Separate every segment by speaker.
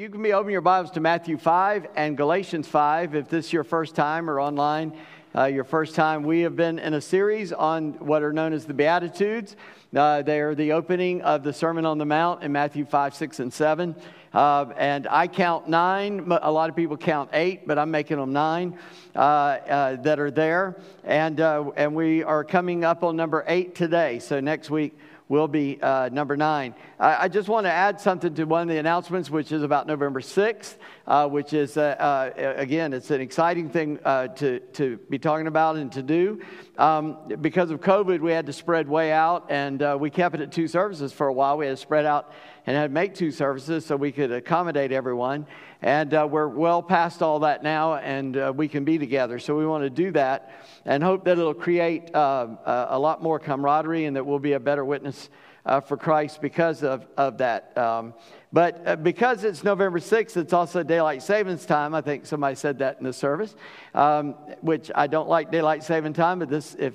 Speaker 1: you can be opening your Bibles to Matthew 5 and Galatians 5 if this is your first time or online. Uh, your first time, we have been in a series on what are known as the Beatitudes. Uh, they are the opening of the Sermon on the Mount in Matthew 5, 6, and 7. Uh, and I count nine. A lot of people count eight, but I'm making them nine uh, uh, that are there. And, uh, and we are coming up on number eight today. So next week, will be uh, number nine. I, I, just want to add something to one of the announcements, which is about November 6th, uh, which is, uh, uh again, it's an exciting thing uh, to, to be talking about and to do. Um, because of COVID, we had to spread way out, and uh, we kept it at two services for a while. We had to spread out and had make two services so we could accommodate everyone. And uh, we're well past all that now, and uh, we can be together. So we want to do that and hope that it'll create uh, a lot more camaraderie and that we'll be a better witness uh, for Christ because of, of that. Um, but uh, because it's November 6th, it's also daylight savings time. I think somebody said that in the service, um, which I don't like daylight saving time, but this, if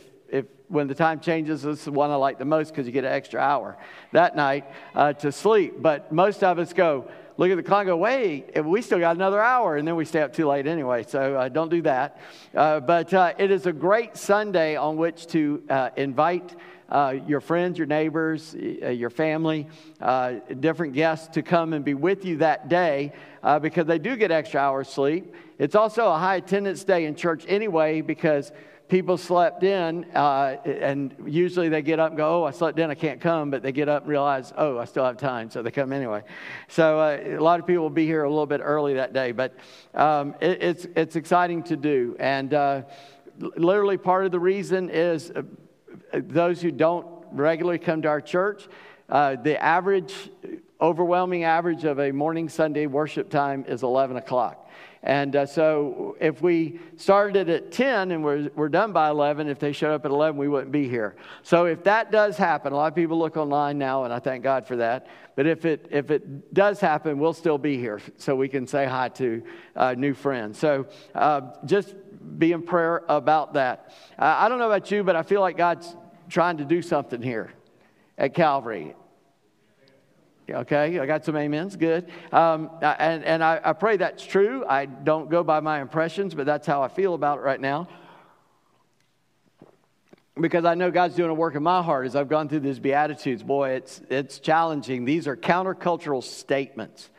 Speaker 1: when the time changes, this is the one I like the most because you get an extra hour that night uh, to sleep. But most of us go, look at the clock and go, wait, we still got another hour. And then we stay up too late anyway. So uh, don't do that. Uh, but uh, it is a great Sunday on which to uh, invite. Uh, your friends, your neighbors, uh, your family, different guests to come and be with you that day because they do get extra hours sleep. It's also a high attendance day in church anyway because people slept in, uh, and usually they get up and go, Oh, I slept in, I can't come. But they get up and realize, Oh, I still have time. So they come anyway. So uh, a lot of people will be here a little bit early that day. But um, it, it's, it's exciting to do. And uh, literally, part of the reason is uh, those who don't regularly come to our church, uh, the average, overwhelming average of a morning Sunday worship time is 11 o'clock. And uh, so if we started at 10 and we're, we're done by 11, if they showed up at 11, we wouldn't be here. So if that does happen, a lot of people look online now, and I thank God for that. But if it, if it does happen, we'll still be here so we can say hi to uh, new friends. So uh, just be in prayer about that. Uh, I don't know about you, but I feel like God's trying to do something here at Calvary. Okay, I got some amens. Good. Um, and and I, I pray that's true. I don't go by my impressions, but that's how I feel about it right now. Because I know God's doing a work in my heart as I've gone through these Beatitudes. Boy, it's, it's challenging. These are countercultural statements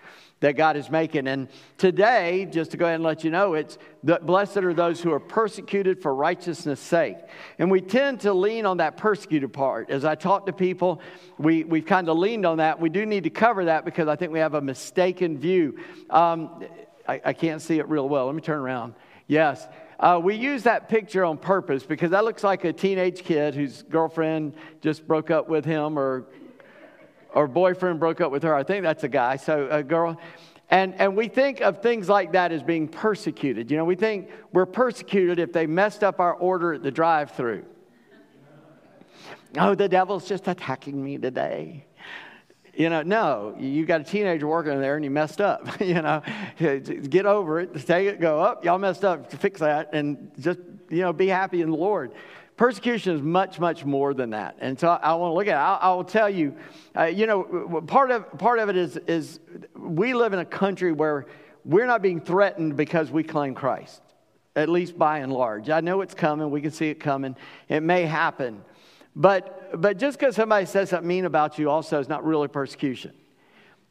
Speaker 1: that God is making. And today, just to go ahead and let you know, it's blessed are those who are persecuted for righteousness' sake. And we tend to lean on that persecuted part. As I talk to people, we, we've kind of leaned on that. We do need to cover that because I think we have a mistaken view. Um, I, I can't see it real well. Let me turn around. Yes. Uh, we use that picture on purpose because that looks like a teenage kid whose girlfriend just broke up with him or or boyfriend broke up with her. I think that's a guy, so a girl. And, and we think of things like that as being persecuted. You know, we think we're persecuted if they messed up our order at the drive through. Oh, the devil's just attacking me today. You know, no, you got a teenager working there and you messed up. you know, get over it, take it, go up. Y'all messed up, fix that, and just, you know, be happy in the Lord. Persecution is much, much more than that. And so I, I want to look at it. I, I will tell you, uh, you know, part of, part of it is, is we live in a country where we're not being threatened because we claim Christ, at least by and large. I know it's coming. We can see it coming. It may happen. But, but just because somebody says something mean about you also is not really persecution.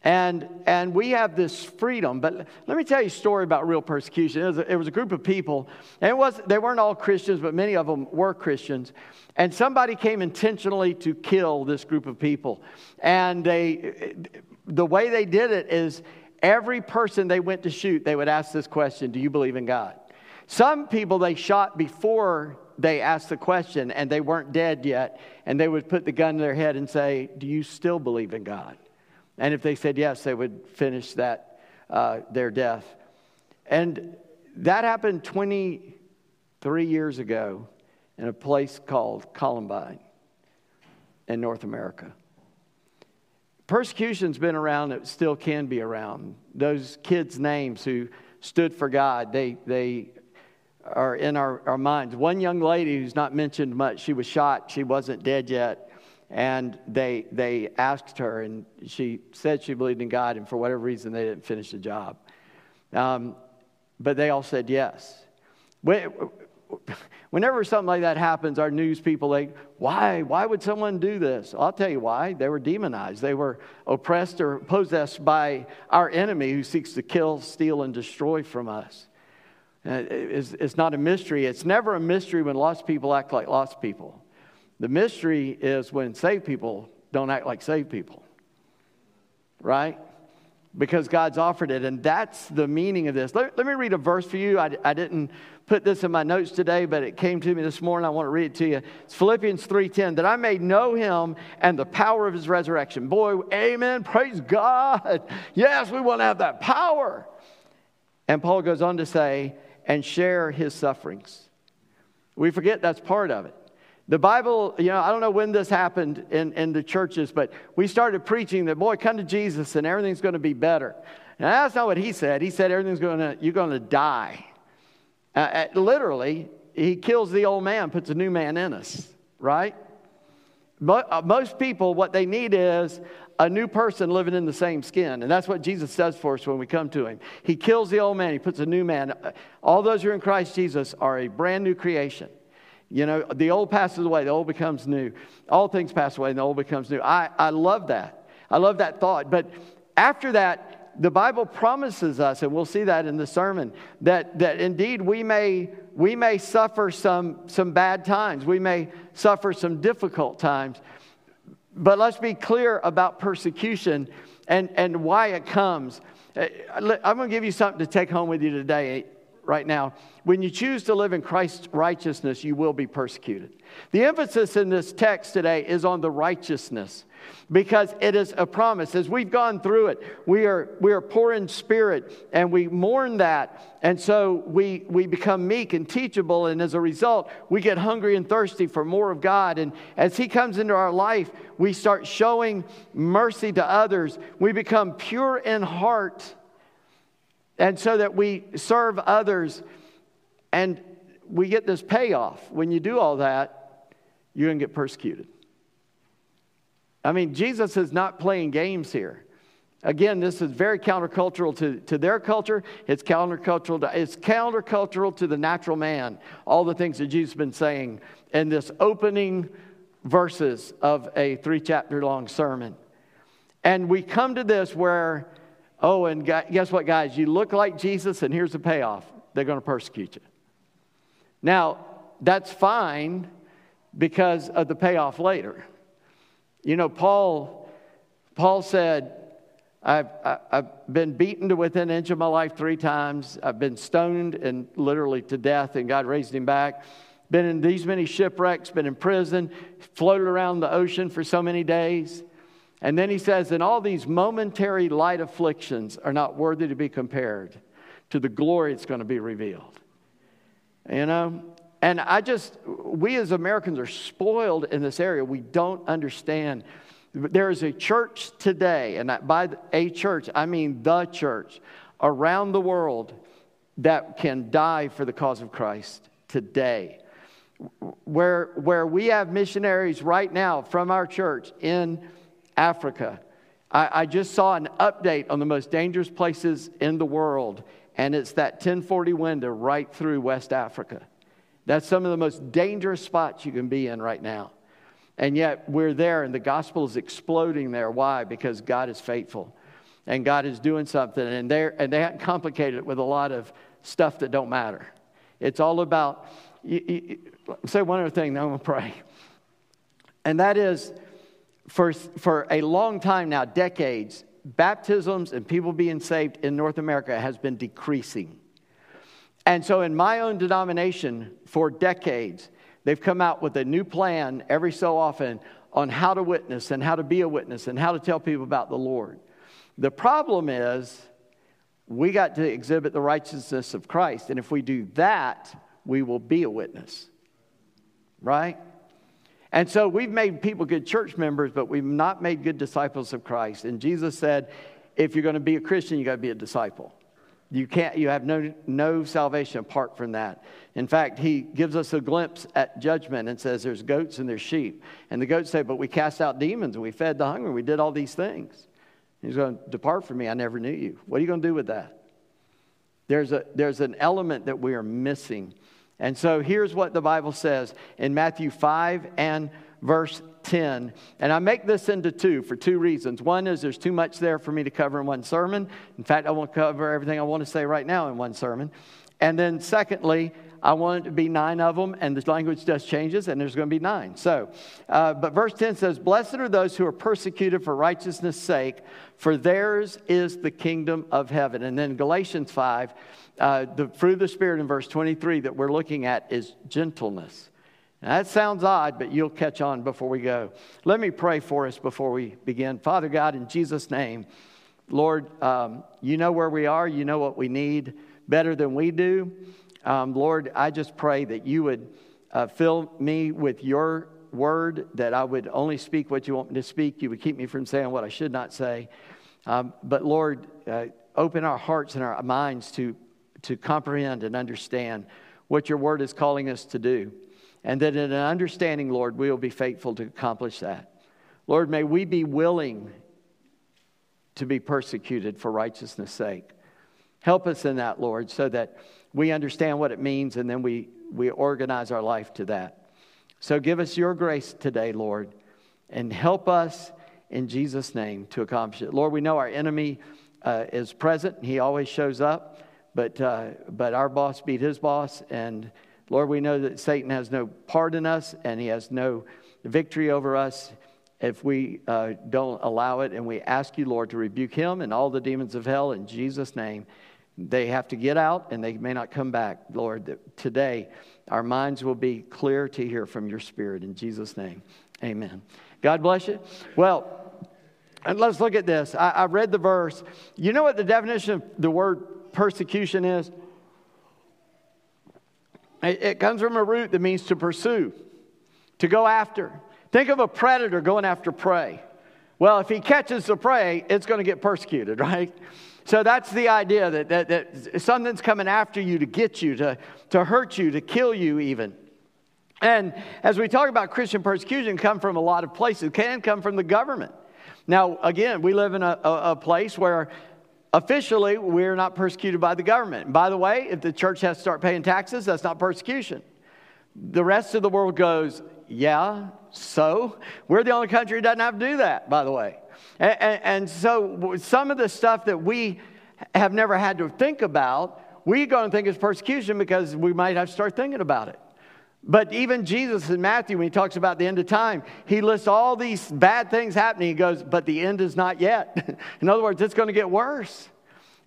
Speaker 1: And, and we have this freedom. But let me tell you a story about real persecution. It was a, it was a group of people, and it was, they weren't all Christians, but many of them were Christians. And somebody came intentionally to kill this group of people. And they, the way they did it is every person they went to shoot, they would ask this question Do you believe in God? Some people they shot before they asked the question and they weren't dead yet, and they would put the gun to their head and say, Do you still believe in God? And if they said yes, they would finish that, uh, their death. And that happened 23 years ago in a place called Columbine in North America. Persecution's been around, it still can be around. Those kids' names who stood for God, they, they are in our, our minds. One young lady who's not mentioned much, she was shot, she wasn't dead yet. And they, they asked her, and she said she believed in God, and for whatever reason, they didn't finish the job. Um, but they all said yes. Whenever something like that happens, our news people, like, why? Why would someone do this? I'll tell you why. They were demonized. They were oppressed or possessed by our enemy who seeks to kill, steal, and destroy from us. Uh, it's, it's not a mystery. It's never a mystery when lost people act like lost people. The mystery is when saved people don't act like saved people. Right? Because God's offered it. And that's the meaning of this. Let, let me read a verse for you. I, I didn't put this in my notes today, but it came to me this morning. I want to read it to you. It's Philippians 3:10, that I may know him and the power of his resurrection. Boy, amen. Praise God. Yes, we want to have that power. And Paul goes on to say, and share his sufferings. We forget that's part of it. The Bible, you know, I don't know when this happened in, in the churches, but we started preaching that, boy, come to Jesus and everything's going to be better. And that's not what he said. He said everything's going to, you're going to die. Uh, uh, literally, he kills the old man, puts a new man in us, right? Uh, most people, what they need is a new person living in the same skin. And that's what Jesus does for us when we come to him. He kills the old man, he puts a new man. Uh, all those who are in Christ Jesus are a brand new creation. You know, the old passes away, the old becomes new. All things pass away, and the old becomes new. I, I love that. I love that thought. But after that, the Bible promises us, and we'll see that in the sermon, that, that indeed we may, we may suffer some, some bad times. We may suffer some difficult times. But let's be clear about persecution and, and why it comes. Uh, I'm going to give you something to take home with you today right now. When you choose to live in Christ's righteousness, you will be persecuted. The emphasis in this text today is on the righteousness because it is a promise. As we've gone through it, we are, we are poor in spirit and we mourn that. And so we, we become meek and teachable. And as a result, we get hungry and thirsty for more of God. And as He comes into our life, we start showing mercy to others. We become pure in heart and so that we serve others and we get this payoff. When you do all that, you're going to get persecuted. I mean, Jesus is not playing games here. Again, this is very countercultural to, to their culture. It's countercultural to, it's countercultural to the natural man. All the things that Jesus has been saying in this opening verses of a three chapter long sermon. And we come to this where Oh, and guess what, guys? You look like Jesus, and here's the payoff they're going to persecute you. Now, that's fine because of the payoff later. You know, Paul, Paul said, I've, I've been beaten to within an inch of my life three times. I've been stoned and literally to death, and God raised him back. Been in these many shipwrecks, been in prison, floated around the ocean for so many days. And then he says, and all these momentary light afflictions are not worthy to be compared to the glory that's going to be revealed. You know? And I just, we as Americans are spoiled in this area. We don't understand. There is a church today, and by a church, I mean the church around the world that can die for the cause of Christ today. Where, where we have missionaries right now from our church in Africa. I, I just saw an update on the most dangerous places in the world, and it's that 1040 window right through West Africa. That's some of the most dangerous spots you can be in right now. And yet we're there, and the gospel is exploding there. Why? Because God is faithful, and God is doing something, and, and they haven't complicated it with a lot of stuff that don't matter. It's all about, you, you, say one other thing, then I'm going to pray. And that is, for, for a long time now, decades, baptisms and people being saved in North America has been decreasing. And so, in my own denomination, for decades, they've come out with a new plan every so often on how to witness and how to be a witness and how to tell people about the Lord. The problem is, we got to exhibit the righteousness of Christ. And if we do that, we will be a witness. Right? And so we've made people good church members, but we've not made good disciples of Christ. And Jesus said, if you're going to be a Christian, you got to be a disciple. You can't, you have no, no salvation apart from that. In fact, he gives us a glimpse at judgment and says there's goats and there's sheep. And the goats say, But we cast out demons and we fed the hungry, we did all these things. He's going to depart from me, I never knew you. What are you going to do with that? There's, a, there's an element that we are missing. And so here's what the Bible says in Matthew 5 and verse 10. And I make this into two for two reasons. One is there's too much there for me to cover in one sermon. In fact, I won't cover everything I want to say right now in one sermon. And then secondly, I want it to be nine of them, and the language does changes, and there's going to be nine. So, uh, but verse 10 says, Blessed are those who are persecuted for righteousness' sake, for theirs is the kingdom of heaven. And then Galatians 5, uh, the fruit of the Spirit in verse 23 that we're looking at is gentleness. Now, that sounds odd, but you'll catch on before we go. Let me pray for us before we begin. Father God, in Jesus' name, Lord, um, you know where we are, you know what we need better than we do. Um, Lord, I just pray that you would uh, fill me with your word, that I would only speak what you want me to speak. You would keep me from saying what I should not say. Um, but Lord, uh, open our hearts and our minds to, to comprehend and understand what your word is calling us to do. And that in an understanding, Lord, we will be faithful to accomplish that. Lord, may we be willing to be persecuted for righteousness' sake. Help us in that, Lord, so that we understand what it means and then we, we organize our life to that. So give us your grace today, Lord, and help us in Jesus' name to accomplish it. Lord, we know our enemy uh, is present, he always shows up, but, uh, but our boss beat his boss. And Lord, we know that Satan has no part in us and he has no victory over us if we uh, don't allow it. And we ask you, Lord, to rebuke him and all the demons of hell in Jesus' name. They have to get out and they may not come back. Lord, today our minds will be clear to hear from your spirit. In Jesus' name, amen. God bless you. Well, and let's look at this. I, I read the verse. You know what the definition of the word persecution is? It, it comes from a root that means to pursue, to go after. Think of a predator going after prey. Well, if he catches the prey, it's going to get persecuted, right? So that's the idea that, that, that something's coming after you to get you, to, to hurt you, to kill you, even. And as we talk about Christian persecution, come from a lot of places. It can come from the government. Now, again, we live in a, a, a place where officially we're not persecuted by the government. by the way, if the church has to start paying taxes, that's not persecution. The rest of the world goes, yeah, so? We're the only country that doesn't have to do that, by the way. And, and, and so some of the stuff that we have never had to think about, we go and think is persecution because we might have to start thinking about it. But even Jesus in Matthew, when he talks about the end of time, he lists all these bad things happening. He goes, But the end is not yet. in other words, it's going to get worse.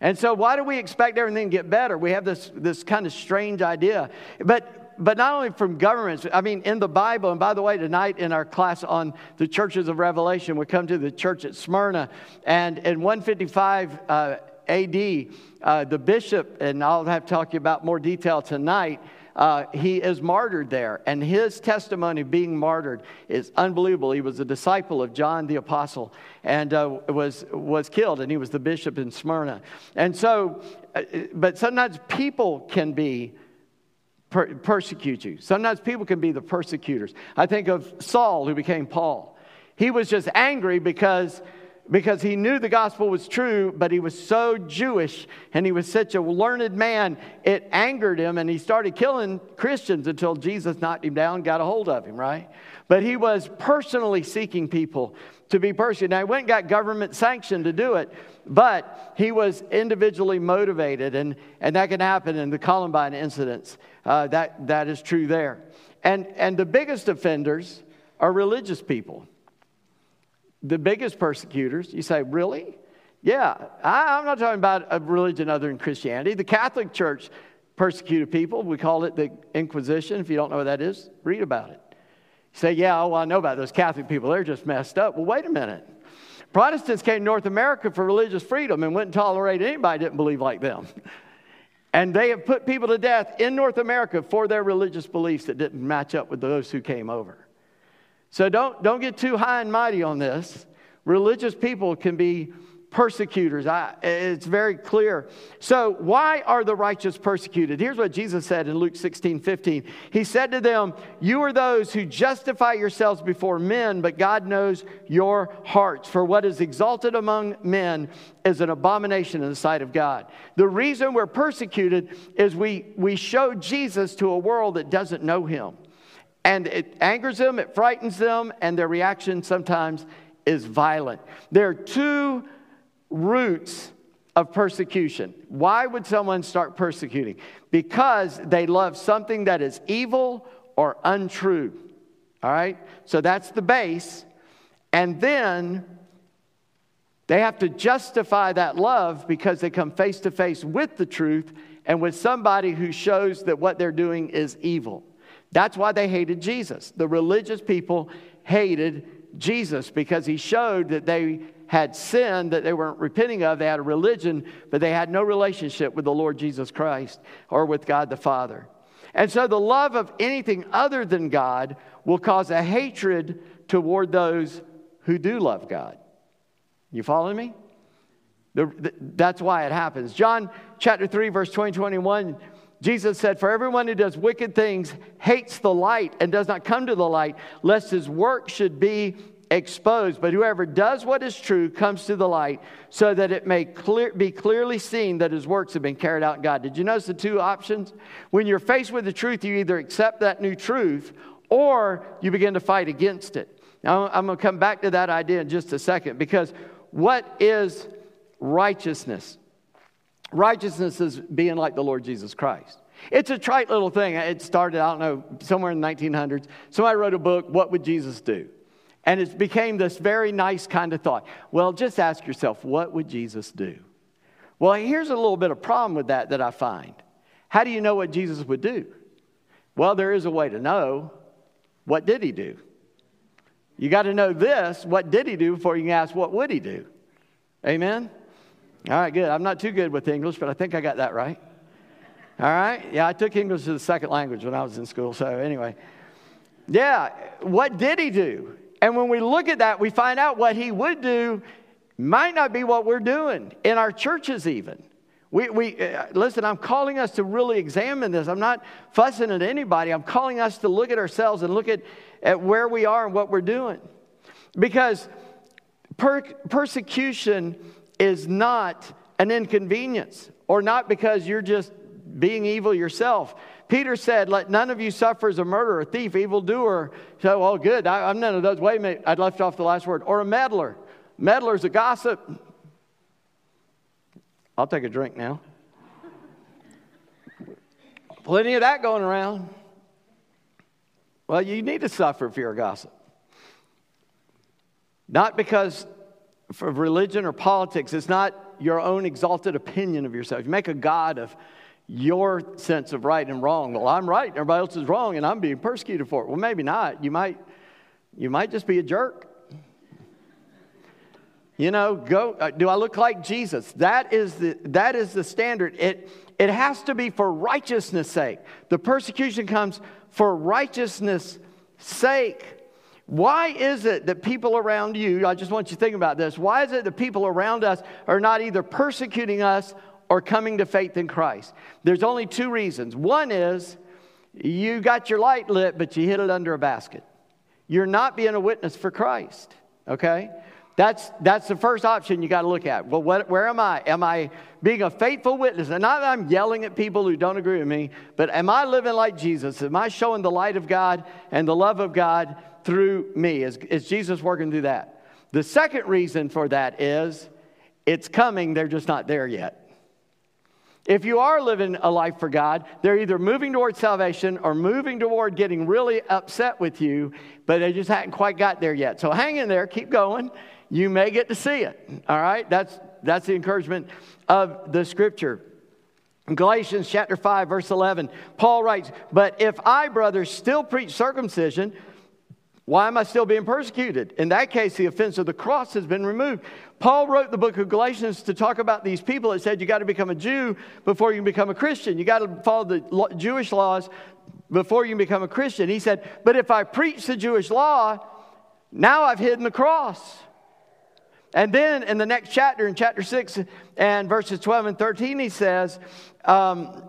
Speaker 1: And so, why do we expect everything to get better? We have this, this kind of strange idea. But but not only from governments, I mean, in the Bible, and by the way, tonight in our class on the churches of Revelation, we come to the church at Smyrna, and in 155 uh, AD, uh, the bishop, and I'll have to talk to you about more detail tonight. Uh, he is martyred there, and his testimony being martyred is unbelievable. He was a disciple of John the Apostle and uh, was, was killed, and he was the bishop in Smyrna. And so, uh, but sometimes people can be per- persecute you. Sometimes people can be the persecutors. I think of Saul, who became Paul. He was just angry because, because he knew the gospel was true, but he was so Jewish and he was such a learned man, it angered him and he started killing Christians until Jesus knocked him down, got a hold of him, right? But he was personally seeking people to be persecuted. Now, he went and got government sanction to do it, but he was individually motivated, and, and that can happen in the Columbine incidents. Uh, that, that is true there. And, and the biggest offenders are religious people. The biggest persecutors, you say, really? Yeah, I, am not talking about a religion other than Christianity. The Catholic Church persecuted people. We call it the Inquisition. If you don't know what that is, read about it. You say, yeah, well, I know about those Catholic people. They're just messed up. Well, wait a minute. Protestants came to North America for religious freedom and wouldn't tolerate anybody that didn't believe like them. And they have put people to death in North America for their religious beliefs that didn't match up with those who came over. So don't, don't get too high and mighty on this. Religious people can be persecutors. I, it's very clear. So, why are the righteous persecuted? Here's what Jesus said in Luke 16 15. He said to them, You are those who justify yourselves before men, but God knows your hearts. For what is exalted among men is an abomination in the sight of God. The reason we're persecuted is we, we show Jesus to a world that doesn't know him. And it angers them, it frightens them, and their reaction sometimes is violent. There are two roots of persecution. Why would someone start persecuting? Because they love something that is evil or untrue. All right? So that's the base. And then they have to justify that love because they come face to face with the truth and with somebody who shows that what they're doing is evil. That's why they hated Jesus. The religious people hated Jesus because he showed that they had sin that they weren't repenting of. They had a religion, but they had no relationship with the Lord Jesus Christ or with God the Father. And so the love of anything other than God will cause a hatred toward those who do love God. You following me? The, the, that's why it happens. John chapter 3, verse 20, 21, Jesus said, For everyone who does wicked things hates the light and does not come to the light, lest his work should be exposed. But whoever does what is true comes to the light so that it may clear, be clearly seen that his works have been carried out in God. Did you notice the two options? When you're faced with the truth, you either accept that new truth or you begin to fight against it. Now, I'm going to come back to that idea in just a second because what is righteousness? Righteousness is being like the Lord Jesus Christ. It's a trite little thing. It started, I don't know, somewhere in the 1900s. Somebody wrote a book, What Would Jesus Do? And it became this very nice kind of thought. Well, just ask yourself, what would Jesus do? Well, here's a little bit of problem with that that I find. How do you know what Jesus would do? Well, there is a way to know. What did he do? You got to know this. What did he do before you can ask, what would he do? Amen? All right, good. I'm not too good with English, but I think I got that right. All right? Yeah, I took English as a second language when I was in school. So, anyway. Yeah, what did he do? And when we look at that, we find out what he would do might not be what we're doing in our churches, even. We, we, uh, listen, I'm calling us to really examine this. I'm not fussing at anybody. I'm calling us to look at ourselves and look at, at where we are and what we're doing. Because per- persecution is not an inconvenience or not because you're just being evil yourself. Peter said, Let none of you suffer as a murderer, a thief, evildoer. So, well, good. I, am none of those. Wait a minute. I left off the last word. Or a meddler. Meddler's a gossip. I'll take a drink now. Plenty of that going around. Well, you need to suffer if you're a gossip. Not because of religion or politics, it's not your own exalted opinion of yourself. You make a God of your sense of right and wrong. Well, I'm right, everybody else is wrong, and I'm being persecuted for it. Well, maybe not. You might, you might just be a jerk. You know, go. Uh, do I look like Jesus? That is the that is the standard. It it has to be for righteousness' sake. The persecution comes for righteousness' sake. Why is it that people around you, I just want you to think about this, why is it that people around us are not either persecuting us or coming to faith in Christ. There's only two reasons. One is you got your light lit, but you hid it under a basket. You're not being a witness for Christ, okay? That's, that's the first option you got to look at. Well, what, where am I? Am I being a faithful witness? And not that I'm yelling at people who don't agree with me, but am I living like Jesus? Am I showing the light of God and the love of God through me? Is, is Jesus working through that? The second reason for that is it's coming, they're just not there yet. If you are living a life for God, they're either moving toward salvation or moving toward getting really upset with you, but they just haven't quite got there yet. So hang in there, keep going. You may get to see it. All right? That's, that's the encouragement of the scripture. In Galatians chapter 5, verse 11, Paul writes, But if I, brothers, still preach circumcision, why am I still being persecuted? In that case, the offense of the cross has been removed. Paul wrote the book of Galatians to talk about these people. It said you got to become a Jew before you can become a Christian. You got to follow the Jewish laws before you can become a Christian. He said, But if I preach the Jewish law, now I've hidden the cross. And then in the next chapter, in chapter 6 and verses 12 and 13, he says, um,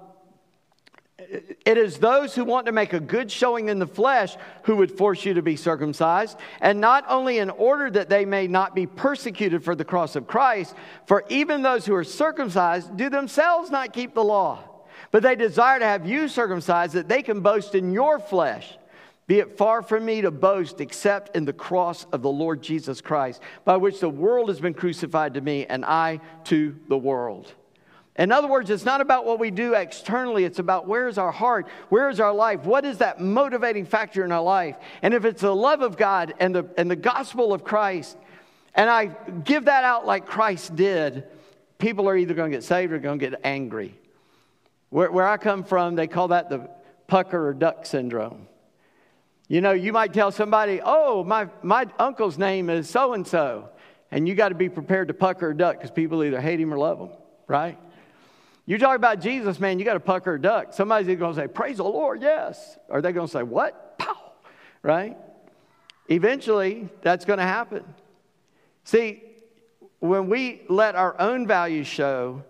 Speaker 1: it is those who want to make a good showing in the flesh who would force you to be circumcised, and not only in order that they may not be persecuted for the cross of Christ, for even those who are circumcised do themselves not keep the law. But they desire to have you circumcised that they can boast in your flesh. Be it far from me to boast except in the cross of the Lord Jesus Christ, by which the world has been crucified to me and I to the world. In other words, it's not about what we do externally, it's about where is our heart, where is our life, what is that motivating factor in our life. And if it's the love of God and the, and the gospel of Christ, and I give that out like Christ did, people are either going to get saved or going to get angry. Where, where I come from, they call that the pucker or duck syndrome. You know, you might tell somebody, oh, my, my uncle's name is so and so. And you got to be prepared to pucker or duck because people either hate him or love him, right? You talk about Jesus, man, you got to pucker a duck. Somebody's going to say, Praise the Lord, yes. Are they going to say, What? Pow, right? Eventually, that's going to happen. See, when we let our own values show,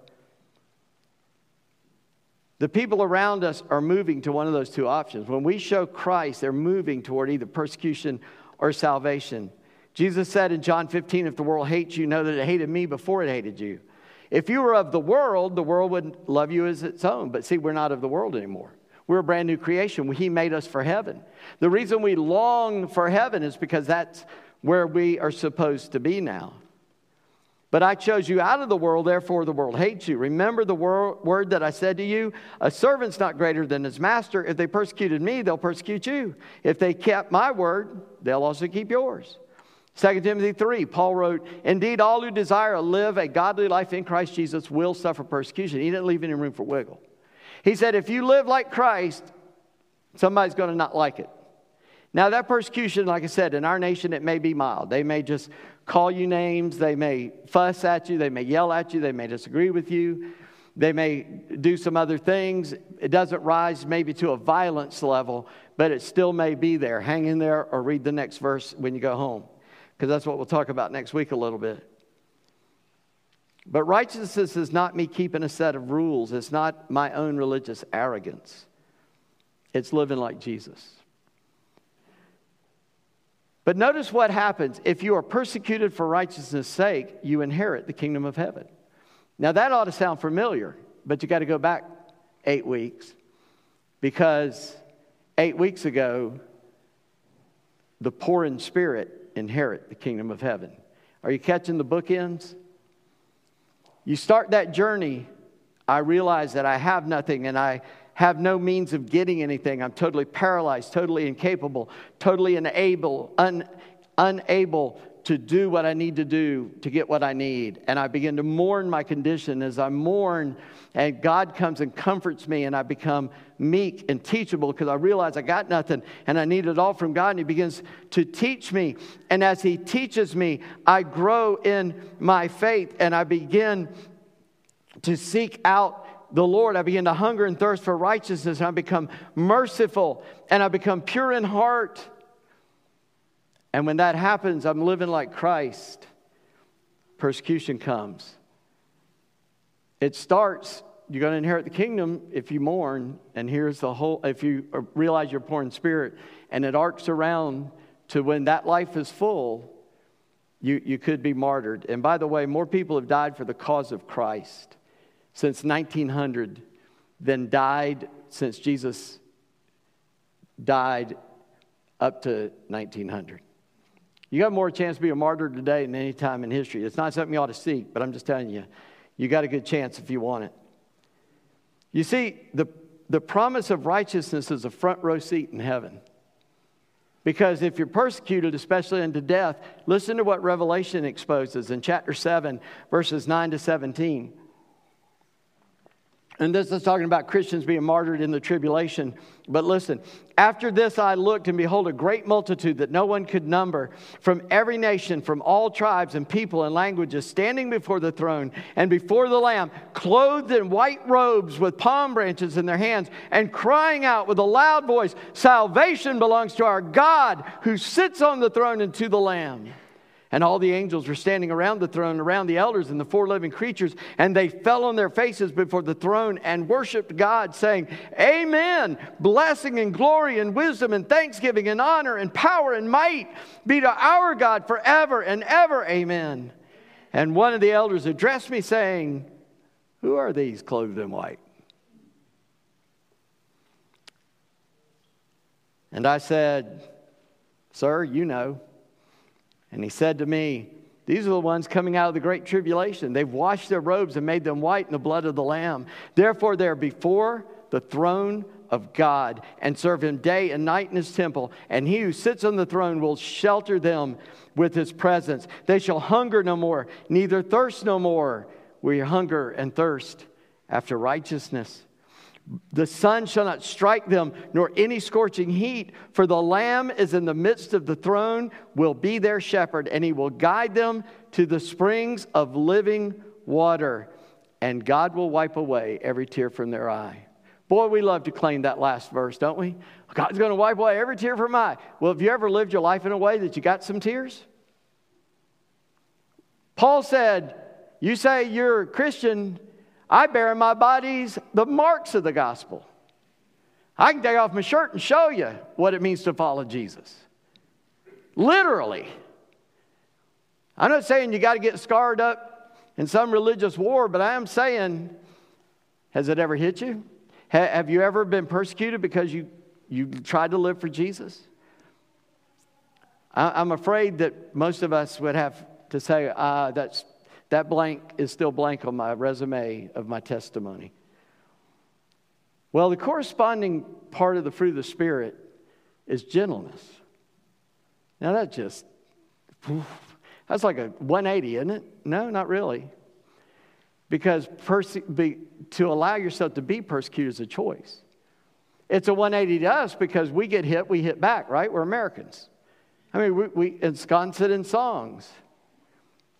Speaker 1: the people around us are moving to one of those two options. When we show Christ, they're moving toward either persecution or salvation. Jesus said in John 15, If the world hates you, know that it hated me before it hated you. If you were of the world, the world would love you as its own. But see, we're not of the world anymore. We're a brand new creation. He made us for heaven. The reason we long for heaven is because that's where we are supposed to be now. But I chose you out of the world, therefore the world hates you. Remember the word that I said to you? A servant's not greater than his master. If they persecuted me, they'll persecute you. If they kept my word, they'll also keep yours. 2 Timothy 3, Paul wrote, Indeed, all who desire to live a godly life in Christ Jesus will suffer persecution. He didn't leave any room for wiggle. He said, If you live like Christ, somebody's going to not like it. Now, that persecution, like I said, in our nation, it may be mild. They may just call you names, they may fuss at you, they may yell at you, they may disagree with you, they may do some other things. It doesn't rise maybe to a violence level, but it still may be there. Hang in there or read the next verse when you go home because that's what we'll talk about next week a little bit. But righteousness is not me keeping a set of rules, it's not my own religious arrogance. It's living like Jesus. But notice what happens. If you are persecuted for righteousness' sake, you inherit the kingdom of heaven. Now, that ought to sound familiar, but you got to go back eight weeks because eight weeks ago, the poor in spirit inherit the kingdom of heaven. Are you catching the bookends? You start that journey, I realize that I have nothing and I have no means of getting anything. I'm totally paralyzed, totally incapable, totally unable, un, unable to do what I need to do to get what I need. And I begin to mourn my condition as I mourn, and God comes and comforts me, and I become meek and teachable because I realize I got nothing and I need it all from God. And He begins to teach me. And as He teaches me, I grow in my faith and I begin to seek out the Lord. I begin to hunger and thirst for righteousness, and I become merciful and I become pure in heart. And when that happens, I'm living like Christ. Persecution comes. It starts, you're going to inherit the kingdom if you mourn. And here's the whole, if you realize you're poor in spirit, and it arcs around to when that life is full, you, you could be martyred. And by the way, more people have died for the cause of Christ since 1900 than died since Jesus died up to 1900. You got more chance to be a martyr today than any time in history. It's not something you ought to seek, but I'm just telling you, you got a good chance if you want it. You see, the, the promise of righteousness is a front row seat in heaven. Because if you're persecuted, especially unto death, listen to what Revelation exposes in chapter 7, verses 9 to 17. And this is talking about Christians being martyred in the tribulation. But listen, after this I looked, and behold, a great multitude that no one could number from every nation, from all tribes and people and languages, standing before the throne and before the Lamb, clothed in white robes with palm branches in their hands, and crying out with a loud voice Salvation belongs to our God who sits on the throne and to the Lamb. And all the angels were standing around the throne, around the elders and the four living creatures, and they fell on their faces before the throne and worshiped God, saying, Amen. Blessing and glory and wisdom and thanksgiving and honor and power and might be to our God forever and ever. Amen. And one of the elders addressed me, saying, Who are these clothed in white? And I said, Sir, you know. And he said to me, These are the ones coming out of the great tribulation. They've washed their robes and made them white in the blood of the Lamb. Therefore, they're before the throne of God and serve him day and night in his temple. And he who sits on the throne will shelter them with his presence. They shall hunger no more, neither thirst no more. We hunger and thirst after righteousness. The sun shall not strike them, nor any scorching heat, for the Lamb is in the midst of the throne, will be their shepherd, and he will guide them to the springs of living water, and God will wipe away every tear from their eye. Boy, we love to claim that last verse, don't we? God's going to wipe away every tear from my eye. Well, have you ever lived your life in a way that you got some tears? Paul said, You say you're a Christian, I bear in my bodies the marks of the gospel. I can take off my shirt and show you what it means to follow Jesus. Literally. I'm not saying you got to get scarred up in some religious war, but I am saying, has it ever hit you? Have you ever been persecuted because you, you tried to live for Jesus? I'm afraid that most of us would have to say, ah, that's that blank is still blank on my resume of my testimony. Well, the corresponding part of the fruit of the Spirit is gentleness. Now, that just, that's like a 180, isn't it? No, not really. Because be, to allow yourself to be persecuted is a choice. It's a 180 to us because we get hit, we hit back, right? We're Americans. I mean, we, we ensconce it in songs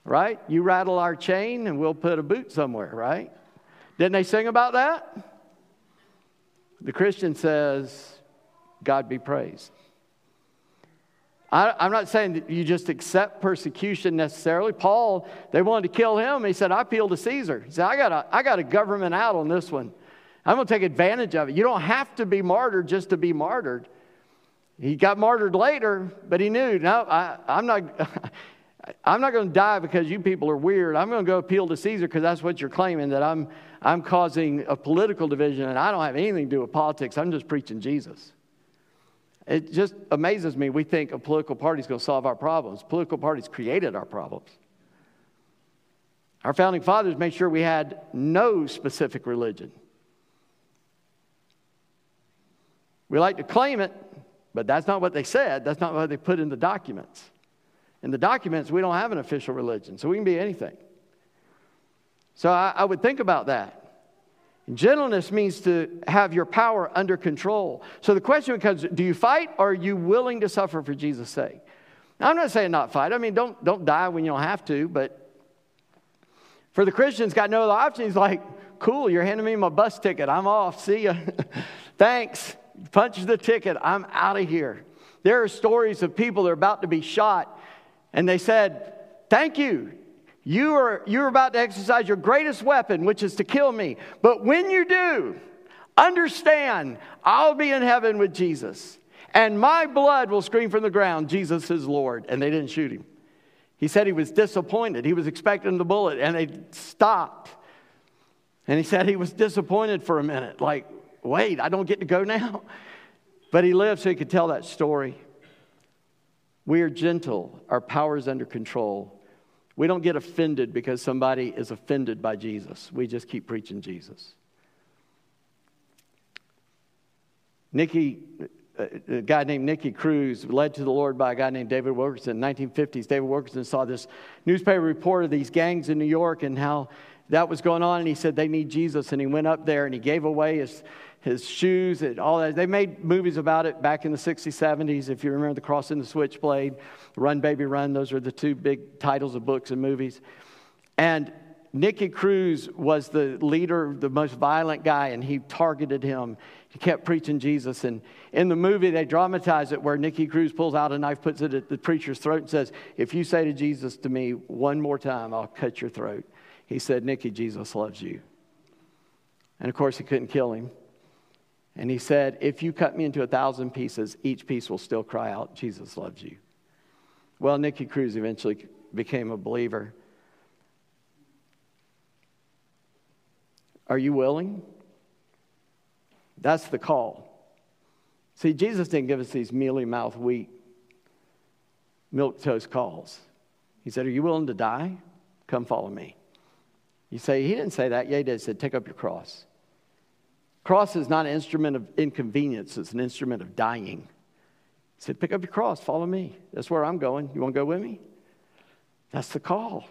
Speaker 1: right? You rattle our chain and we'll put a boot somewhere, right? Didn't they sing about that? The Christian says, God be praised. I, am not saying that you just accept persecution necessarily. Paul, they wanted to kill him. He said, I appeal to Caesar. He said, I got, a, I got a government out on this one. I'm going to take advantage of it. You don't have to be martyred just to be martyred. He got martyred later, but he knew, no, I, I'm not. I'm not going to die because you people are weird. I'm going to go appeal to Caesar because that's what you're claiming that I'm, I'm causing a political division and I don't have anything to do with politics. I'm just preaching Jesus. It just amazes me. We think a political party is going to solve our problems. Political parties created our problems. Our founding fathers made sure we had no specific religion. We like to claim it, but that's not what they said. That's not what they put in the documents. In the documents, we don't have an official religion, so we can be anything. So I, I would think about that. Gentleness means to have your power under control. So the question becomes do you fight or are you willing to suffer for Jesus' sake? Now, I'm not saying not fight. I mean, don't, don't die when you don't have to, but for the Christians, got no other option. He's like, cool, you're handing me my bus ticket. I'm off. See ya. Thanks. Punch the ticket. I'm out of here. There are stories of people that are about to be shot and they said, Thank you. You are, you are about to exercise your greatest weapon, which is to kill me. But when you do, understand I'll be in heaven with Jesus. And my blood will scream from the ground, Jesus is Lord. And they didn't shoot him. He said he was disappointed. He was expecting the bullet, and they stopped. And he said he was disappointed for a minute, like, wait, I don't get to go now? But he lived so he could tell that story. We are gentle, our power is under control. We don't get offended because somebody is offended by Jesus. We just keep preaching Jesus. Nicky, uh, a guy named Nicky Cruz, led to the Lord by a guy named David Wilkerson. In the 1950s, David Wilkerson saw this newspaper report of these gangs in New York and how that was going on, and he said they need Jesus. And he went up there and he gave away his his shoes and all that. They made movies about it back in the 60s, 70s. If you remember The Cross and the Switchblade, Run Baby Run, those are the two big titles of books and movies. And Nicky Cruz was the leader, the most violent guy, and he targeted him. He kept preaching Jesus. And in the movie, they dramatize it where Nicky Cruz pulls out a knife, puts it at the preacher's throat, and says, If you say to Jesus to me one more time, I'll cut your throat. He said, Nicky, Jesus loves you. And of course, he couldn't kill him. And he said, If you cut me into a thousand pieces, each piece will still cry out, Jesus loves you. Well, Nicky Cruz eventually became a believer. Are you willing? That's the call. See, Jesus didn't give us these mealy mouth, weak, milk toast calls. He said, Are you willing to die? Come follow me. You say, He didn't say that. Yeah, he did. He said, Take up your cross. Cross is not an instrument of inconvenience, it's an instrument of dying. He said, Pick up your cross, follow me. That's where I'm going. You want to go with me? That's the call.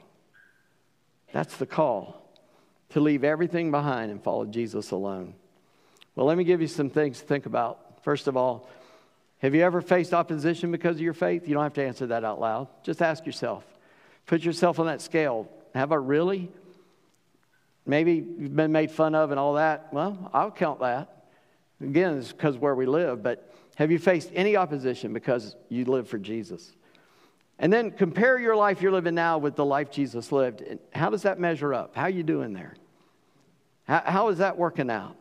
Speaker 1: That's the call to leave everything behind and follow Jesus alone. Well, let me give you some things to think about. First of all, have you ever faced opposition because of your faith? You don't have to answer that out loud. Just ask yourself. Put yourself on that scale. Have I really? Maybe you've been made fun of and all that. Well, I'll count that. Again, it's because where we live, but have you faced any opposition because you live for Jesus? And then compare your life you're living now with the life Jesus lived. How does that measure up? How are you doing there? How, how is that working out?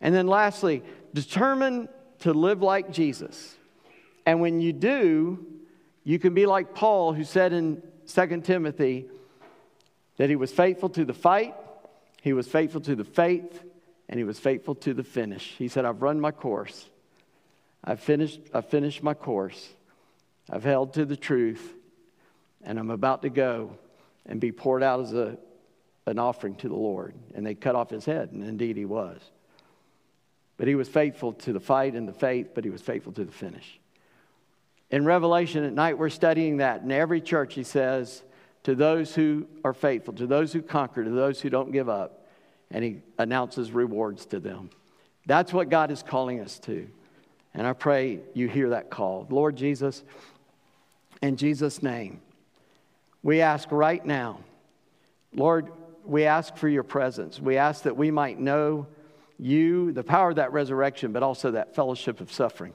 Speaker 1: And then lastly, determine to live like Jesus. And when you do, you can be like Paul, who said in 2 Timothy that he was faithful to the fight, he was faithful to the faith, and he was faithful to the finish. He said, I've run my course. I've finished, I've finished my course. I've held to the truth, and I'm about to go and be poured out as a, an offering to the Lord. And they cut off his head, and indeed he was. But he was faithful to the fight and the faith, but he was faithful to the finish. In Revelation at night, we're studying that. In every church, he says, to those who are faithful, to those who conquer, to those who don't give up, and he announces rewards to them. That's what God is calling us to. And I pray you hear that call. Lord Jesus, in Jesus' name, we ask right now, Lord, we ask for your presence. We ask that we might know you, the power of that resurrection, but also that fellowship of suffering.